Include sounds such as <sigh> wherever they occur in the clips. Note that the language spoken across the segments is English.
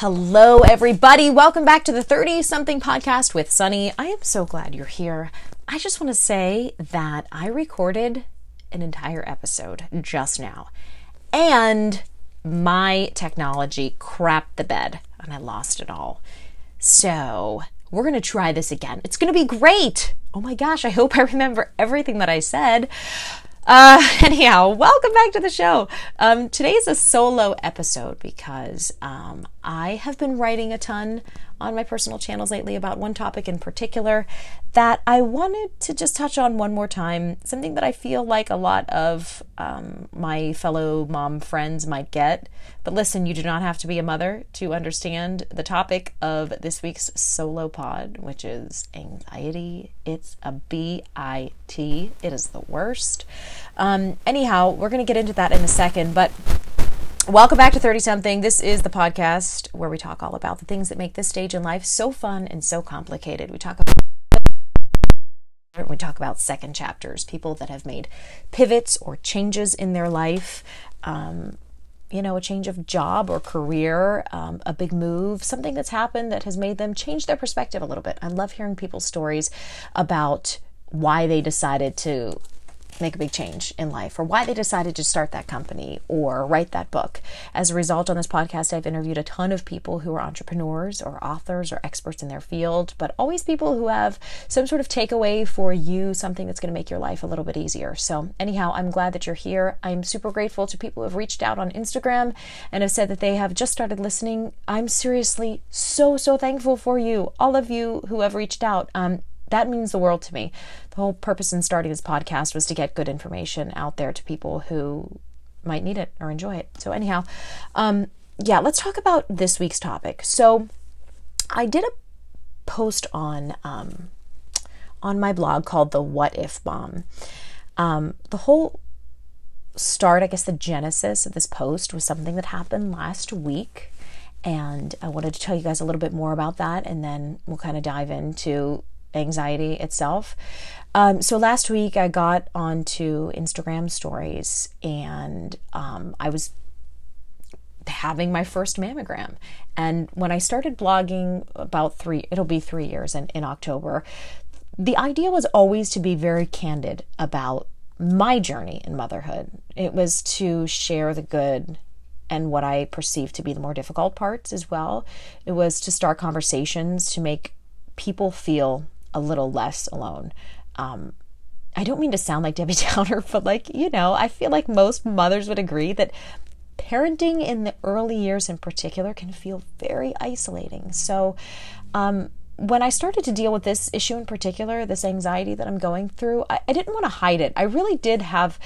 Hello, everybody. Welcome back to the 30 something podcast with Sonni. I am so glad you're here. I just want to say that I recorded an entire episode just now, and my technology crapped the bed and I lost it all. So, we're going to try this again. It's going to be great. Oh my gosh, I hope I remember everything that I said. Uh, <laughs> anyhow, welcome back to the show. Um, today's a solo episode because um, I have been writing a ton on my personal channels lately about one topic in particular that I wanted to just touch on one more time. Something that I feel like a lot of um, my fellow mom friends might get. But listen, you do not have to be a mother to understand the topic of this week's solo pod, which is anxiety. It's a B I T, it is the worst. Um, anyhow, we're going to get into that in a second, but Welcome back to 30 something. This is the podcast where we talk all about the things that make this stage in life so fun and so complicated. We talk about we talk about second chapters, people that have made pivots or changes in their life. Um, you know, a change of job or career, um, a big move, something that's happened that has made them change their perspective a little bit. I love hearing people's stories about why they decided to make a big change in life or why they decided to start that company or write that book. As a result, on this podcast, I've interviewed a ton of people who are entrepreneurs or authors or experts in their field, but always people who have some sort of takeaway for you, something that's going to make your life a little bit easier. So, anyhow, I'm glad that you're here. I'm super grateful to people who have reached out on Instagram and have said that they have just started listening. I'm seriously so, so thankful for you, all of you who have reached out. Um, that means the world to me. The whole purpose in starting this podcast was to get good information out there to people who might need it or enjoy it. So, anyhow, um, yeah, let's talk about this week's topic. So, I did a post on um, on my blog called the What If Bomb. Um, the whole start, I guess, the genesis of this post was something that happened last week. And I wanted to tell you guys a little bit more about that, and then we'll kind of dive into anxiety itself. Um, so last week I got onto Instagram stories and um, I was having my first mammogram. And when I started blogging about three, it'll be three years in, in October, the idea was always to be very candid about my journey in motherhood. It was to share the good and what I perceived to be the more difficult parts as well. It was to start conversations to make people feel a little less alone. Um, I don't mean to sound like Debbie <laughs> Downer, but like, you know, I feel like most mothers would agree that parenting in the early years in particular can feel very isolating. So, um, when I started to deal with this issue in particular, this anxiety that I'm going through, I, I didn't want to hide it. I really did have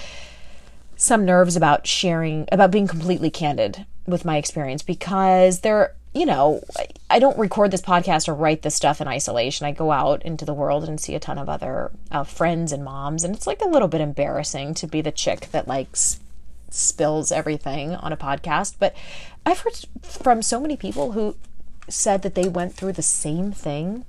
some nerves about sharing, about being completely candid with my experience because there you know, I don't record this podcast or write this stuff in isolation. I go out into the world and see a ton of other uh, friends and moms, and it's like a little bit embarrassing to be the chick that like spills everything on a podcast. But I've heard from so many people who said that they went through the same thing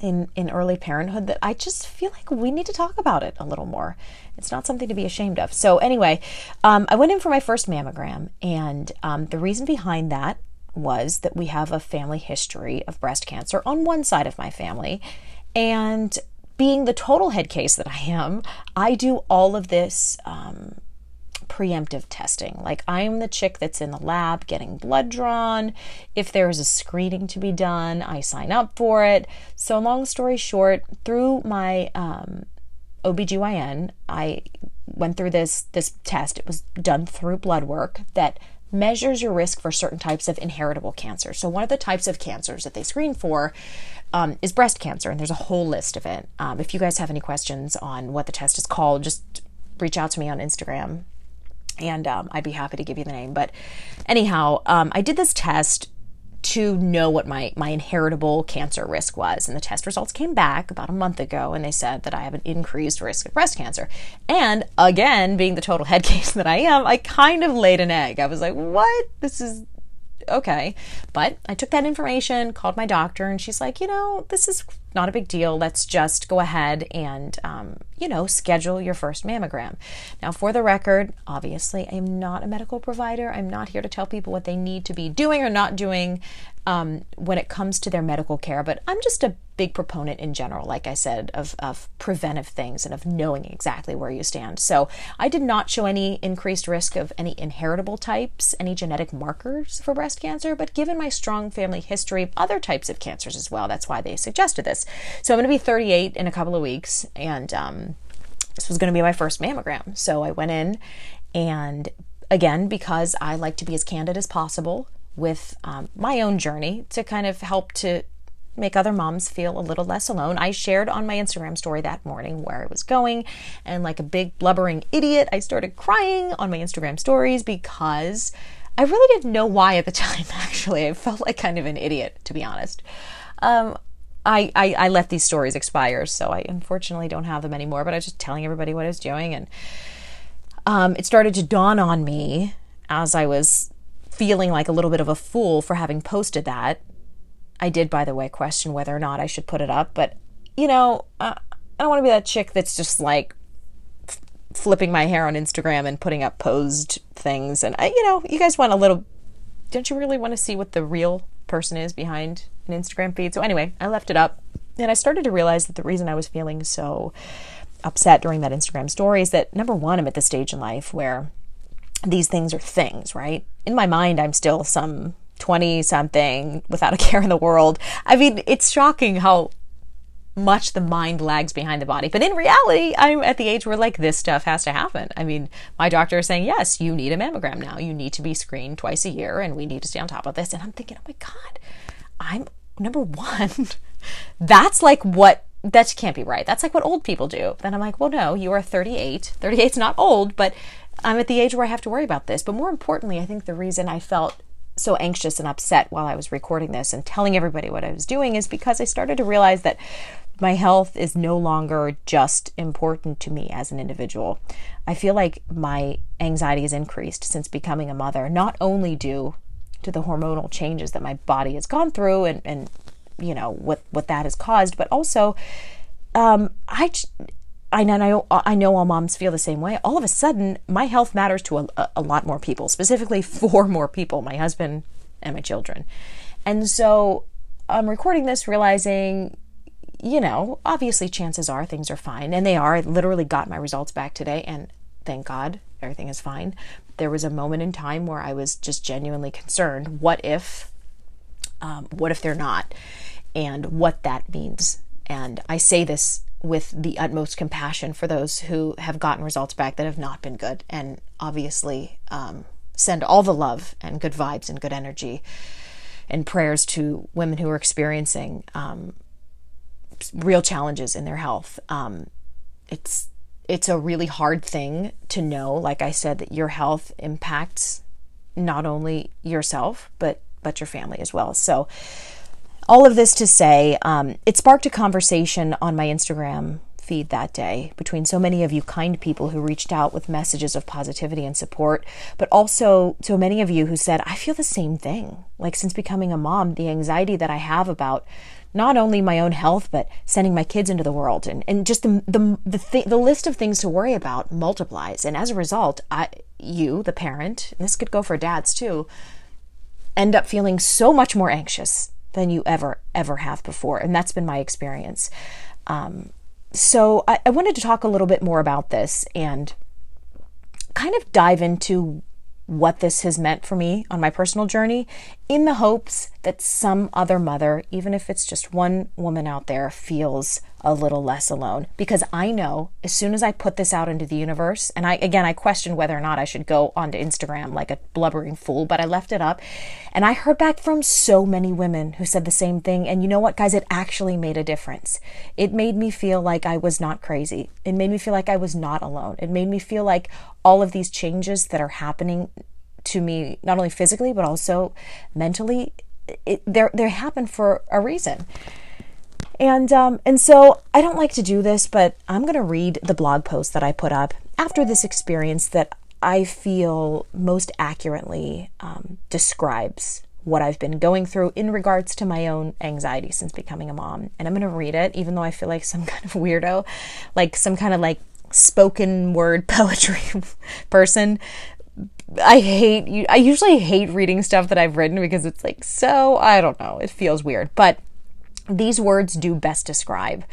in in early parenthood that I just feel like we need to talk about it a little more. It's not something to be ashamed of. So anyway, um, I went in for my first mammogram, and um, the reason behind that was that we have a family history of breast cancer on one side of my family. And being the total head case that I am, I do all of this um, preemptive testing. Like I'm the chick that's in the lab getting blood drawn. If there's a screening to be done, I sign up for it. So, long story short, through my um, OBGYN, I went through this this test. It was done through blood work that measures your risk for certain types of inheritable cancer. So, one of the types of cancers that they screen for um, is breast cancer, and there's a whole list of it. Um, if you guys have any questions on what the test is called, just reach out to me on Instagram and um, I'd be happy to give you the name. But anyhow, um, I did this test to know what my, my inheritable cancer risk was. And the test results came back about a month ago, and they said that I have an increased risk of breast cancer. And again, being the total head <laughs> case that I am, I kind of laid an egg. I was like, what? This is okay. But I took that information, called my doctor, and she's like, you know, this is not a big deal. Let's just go ahead and, um, you know, schedule your first mammogram. Now, for the record, obviously, I am not a medical provider. I'm not here to tell people what they need to be doing or not doing um, when it comes to their medical care, but I'm just a big proponent in general, like I said, of, of preventive things and of knowing exactly where you stand. So I did not show any increased risk of any inheritable types, any genetic markers for breast cancer, but given my strong family history of other types of cancers as well, that's why they suggested this. So I'm going to be 38 in a couple of weeks, and um, this was going to be my first mammogram. So I went in, and again, because I like to be as candid as possible with um, my own journey to kind of help to make other moms feel a little less alone. I shared on my Instagram story that morning where I was going, and like a big blubbering idiot, I started crying on my Instagram stories because I really didn't know why at the <laughs> time, actually. I felt like kind of an idiot, to be honest. Um, I, I, I let these stories expire, so I unfortunately don't have them anymore, but I was just telling everybody what I was doing. And um, it started to dawn on me as I was feeling like a little bit of a fool for having posted that. I did, by the way, question whether or not I should put it up, but you know, uh, I don't want to be that chick that's just like f- flipping my hair on Instagram and putting up posed things. And I, you know, you guys want a little, don't you really want to see what the real person is behind an Instagram feed? So anyway, I left it up and I started to realize that the reason I was feeling so upset during that Instagram story is that number one, I'm at the stage in life where these things are things, right? In my mind, I'm still some 20 something without a <laughs> care in the world. I mean, it's shocking how much the mind lags behind the body. But in reality, I'm at the age where like this stuff has to happen. I mean, my doctor is saying, yes, you need a mammogram now. You need to be screened twice a year and we need to stay on top of this. And I'm thinking, oh my God, I'm number one. <laughs> That's like what that can't be right. That's like what old people do. Then I'm like, well, no, you are 38. 38 is not old, but I'm at the age where I have to worry about this. But more importantly, I think the reason I felt so anxious and upset while I was recording this and telling everybody what I was doing is because I started to realize that my health is no longer just important to me as an individual. I feel like my anxiety has increased since becoming a mother, not only due to the hormonal changes that my body has gone through and, and you know what what that has caused, but also um, I I know I know all moms feel the same way. All of a sudden, my health matters to a, a lot more people, specifically four more people: my husband and my children. And so I'm recording this, realizing, you know, obviously chances are things are fine, and they are. I literally got my results back today, and thank God everything is fine. There was a moment in time where I was just genuinely concerned. What if? Um, what if they're not? And what that means. And I say this with the utmost compassion for those who have gotten results back that have not been good, and obviously um, send all the love and good vibes and good energy and prayers to women who are experiencing um, real challenges in their health. Um, it's it's a really hard thing to know, like I said, that your health impacts not only yourself but but your family as well. So all of this to say, um, it sparked a conversation on my Instagram feed that day between so many of you kind people who reached out with messages of positivity and support, but also so many of you who said, I feel the same thing. Like since becoming a mom, the anxiety that I have about not only my own health, but sending my kids into the world and, and just the, the, the, th- the list of things to worry about multiplies. And as a result, I, you, the parent, and this could go for dads too, end up feeling so much more anxious than you ever, ever have before. And that's been my experience. Um, so I, I wanted to talk a little bit more about this and kind of dive into what this has meant for me on my personal journey in the hopes that some other mother, even if it's just one woman out there, feels a little less alone. Because I know as soon as I put this out into the universe, and I, again, I questioned whether or not I should go onto Instagram like a blubbering fool, but I left it up. And I heard back from so many women who said the same thing. And you know what, guys? It actually made a difference. It made me feel like I was not crazy. It made me feel like I was not alone. It made me feel like all of these changes that are happening to me, not only physically, but also mentally, it, they're, they happen for a reason. And um, and so I don't like to do this, but I'm going to read the blog post that I put up after this experience that I feel most accurately um, describes what I've been going through in regards to my own anxiety since becoming a mom. And I'm going to read it, even though I feel like some <laughs> kind of weirdo, like some kind of like spoken word <laughs> poetry person. I hate you. I usually hate reading stuff that I've written because it's like so, I don't know, it feels weird. But these words do best describe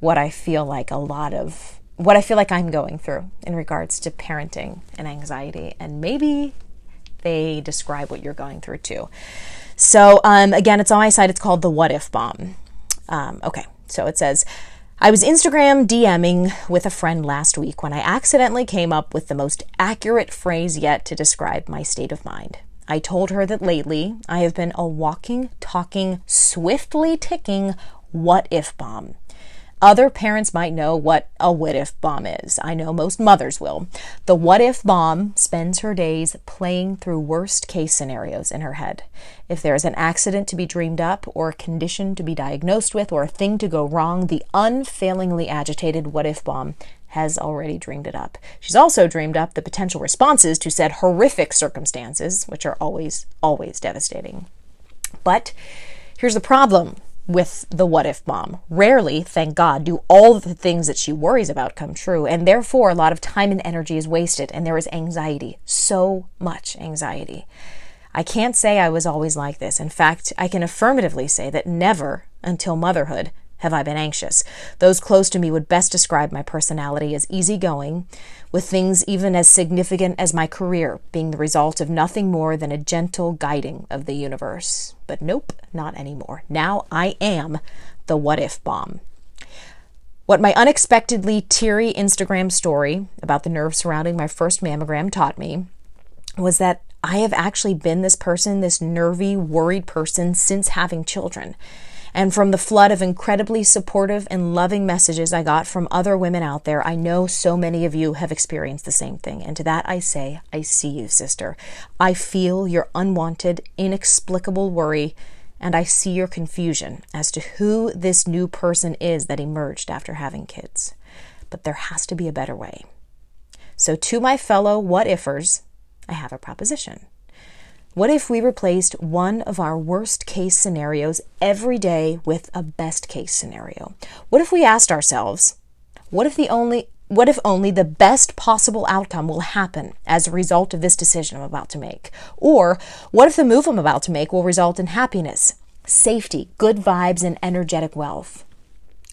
what I feel like a lot of what I feel like I'm going through in regards to parenting and anxiety. And maybe they describe what you're going through too. So, um, again, it's on my site. It's called the What If Bomb. Um, okay, so it says, I was Instagram DMing with a friend last week when I accidentally came up with the most accurate phrase yet to describe my state of mind. I told her that lately I have been a walking, talking, swiftly ticking what if bomb. Other parents might know what a what if bomb is. I know most mothers will. The what if bomb spends her days playing through worst case scenarios in her head. If there is an accident to be dreamed up, or a condition to be diagnosed with, or a thing to go wrong, the unfailingly agitated what if bomb has already dreamed it up. She's also dreamed up the potential responses to said horrific circumstances, which are always, always devastating. But here's the problem with the what if bomb. Rarely, thank God, do all the things that she worries about come true, and therefore a lot of time and energy is wasted, and there is anxiety, so much anxiety. I can't say I was always like this. In fact, I can affirmatively say that never until motherhood have I been anxious. Those close to me would best describe my personality as easygoing, with things even as significant as my career being the result of nothing more than a gentle guiding of the universe. But nope, not anymore. Now I am the what if bomb. What my unexpectedly teary Instagram story about the nerves surrounding my first mammogram taught me was that I have actually been this person, this nervy, worried person, since having children and from the flood of incredibly supportive and loving messages I got from other women out there, I know so many of you have experienced the same thing. And to that I say, I see you, sister. I feel your unwanted, inexplicable worry, and I see your confusion as to who this new person is that emerged after having kids. But there has to be a better way. So, to my fellow what ifers, I have a proposition. What if we replaced one of our worst case scenarios every day with a best case scenario? What if we asked ourselves, what if the only what if only the best possible outcome will happen as a result of this decision I'm about to make? Or what if the move I'm about to make will result in happiness, safety, good vibes, and energetic wealth?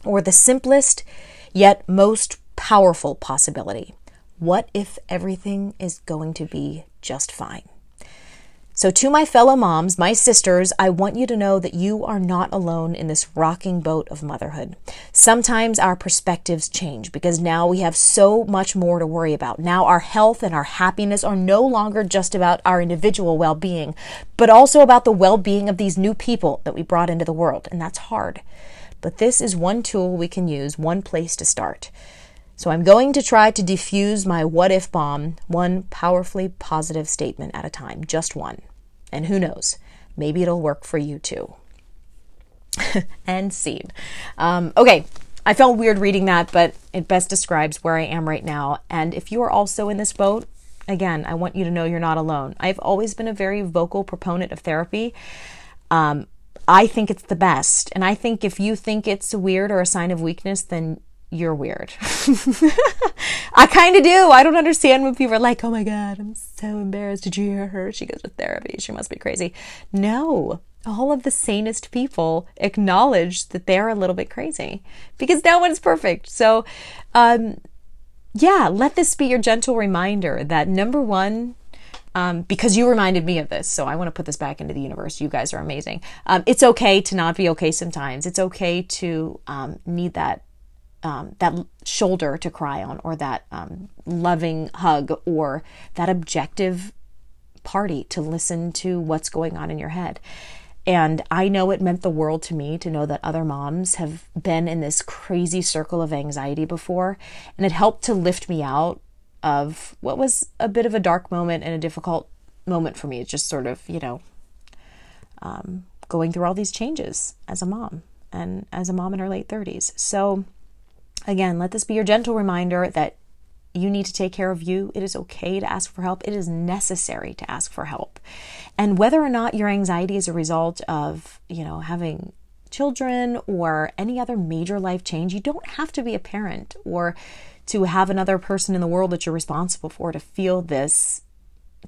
Or the simplest yet most powerful possibility what if everything is going to be just fine? So, to my fellow moms, my sisters, I want you to know that you are not alone in this rocking boat of motherhood. Sometimes our perspectives change because now we have so much more to worry about. Now, our health and our happiness are no longer just about our individual well being, but also about the well being of these new people that we brought into the world. And that's hard. But this is one tool we can use, one place to start. So I'm going to try to diffuse my what if bomb one powerfully positive statement at a time, just one. And who knows, maybe it'll work for you too. <laughs> and scene. Um, okay, I felt weird reading that, but it best describes where I am right now. And if you are also in this boat, again, I want you to know you're not alone. I've always been a very vocal proponent of therapy. Um, I think it's the best. And I think if you think it's weird or a sign of weakness, then you're weird. <laughs> I kind of do. I don't understand when people are like, oh my God, I'm so embarrassed. Did you hear her? She goes to therapy. She must be crazy. No, all of the sanest people acknowledge that they're a little bit crazy because no one's perfect. So, um, yeah, let this be your gentle reminder that number one, um, because you reminded me of this. So I want to put this back into the universe. You guys are amazing. Um, it's okay to not be okay sometimes. It's okay to um, need that um, that shoulder to cry on, or that um, loving hug, or that objective party to listen to what's going on in your head. And I know it meant the world to me to know that other moms have been in this crazy circle of anxiety before. And it helped to lift me out of what was a bit of a dark moment and a difficult moment for me. It's just sort of, you know, um, going through all these changes as a mom and as a mom in her late 30s. So, Again, let this be your gentle reminder that You need to take care of you. It is okay to ask for help. It is necessary to ask for help. And whether or not your anxiety is a result of, you know, having children or any other major life change, you don't have to be a parent or to have another person in the world that you're responsible for to feel this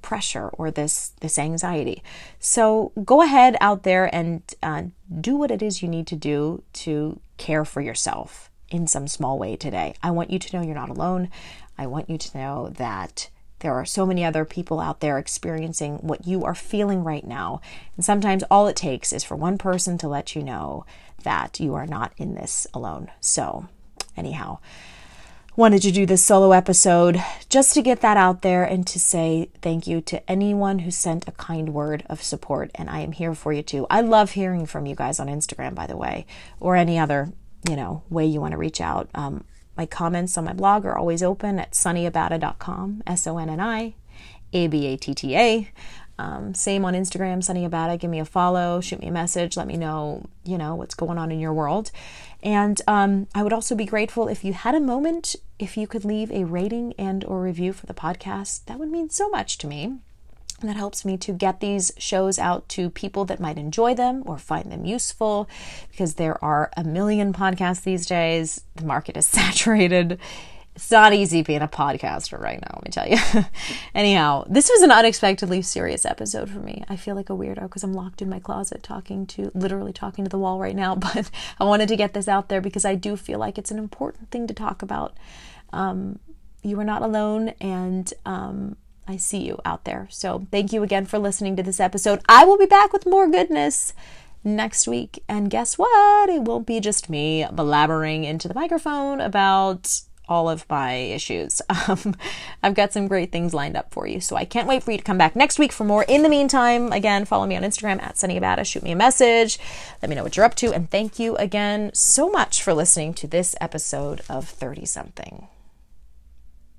pressure or this this anxiety. So go ahead out there and uh, do what it is you need to do to care for yourself in some small way today. I want you to know you're not alone. I want you to know that there are so many other people out there experiencing what you are feeling right now. And sometimes all it takes is for one person to let you know that you are not in this alone. So, anyhow, wanted to do this solo episode just to get that out there and to say thank you to anyone who sent a kind word of support. And I am here for you too. I love hearing from you guys on Instagram, by the way, or any other, you know, way you want to reach out. Um, my comments on my blog are always open at sonniabatta.com, S O N N I A B A T T A. Um, same on Instagram, Sonni Abatta. Give me a follow, shoot me a message, let me know, you know, what's going on in your world. And um, I would also be grateful if you had a moment, if you could leave a rating and or review for the podcast. That would mean so much to me. That helps me to get these shows out to people that might enjoy them or find them useful because there are a million podcasts these days. The market is <laughs> saturated. It's not easy being a podcaster right now, let me tell you. <laughs> Anyhow, this was an unexpectedly serious episode for me. I feel like a weirdo because I'm locked in my closet talking to, literally talking to the wall right now, <laughs> but I wanted to get this out there because I do feel like it's an important thing to talk about. Um, you are not alone, and um, I see you out there. So thank you again for listening to this episode. I will be back with more goodness next week. And guess what? It won't be just me blabbering into the microphone about all of my issues. <laughs> Um, I've got some great things lined up for you. So I can't wait for you to come back next week for more. In the meantime, again, follow me on Instagram at Sonni Abatta. Shoot me a message. Let me know what you're up to. And thank you again so much for listening to this episode of 30 something.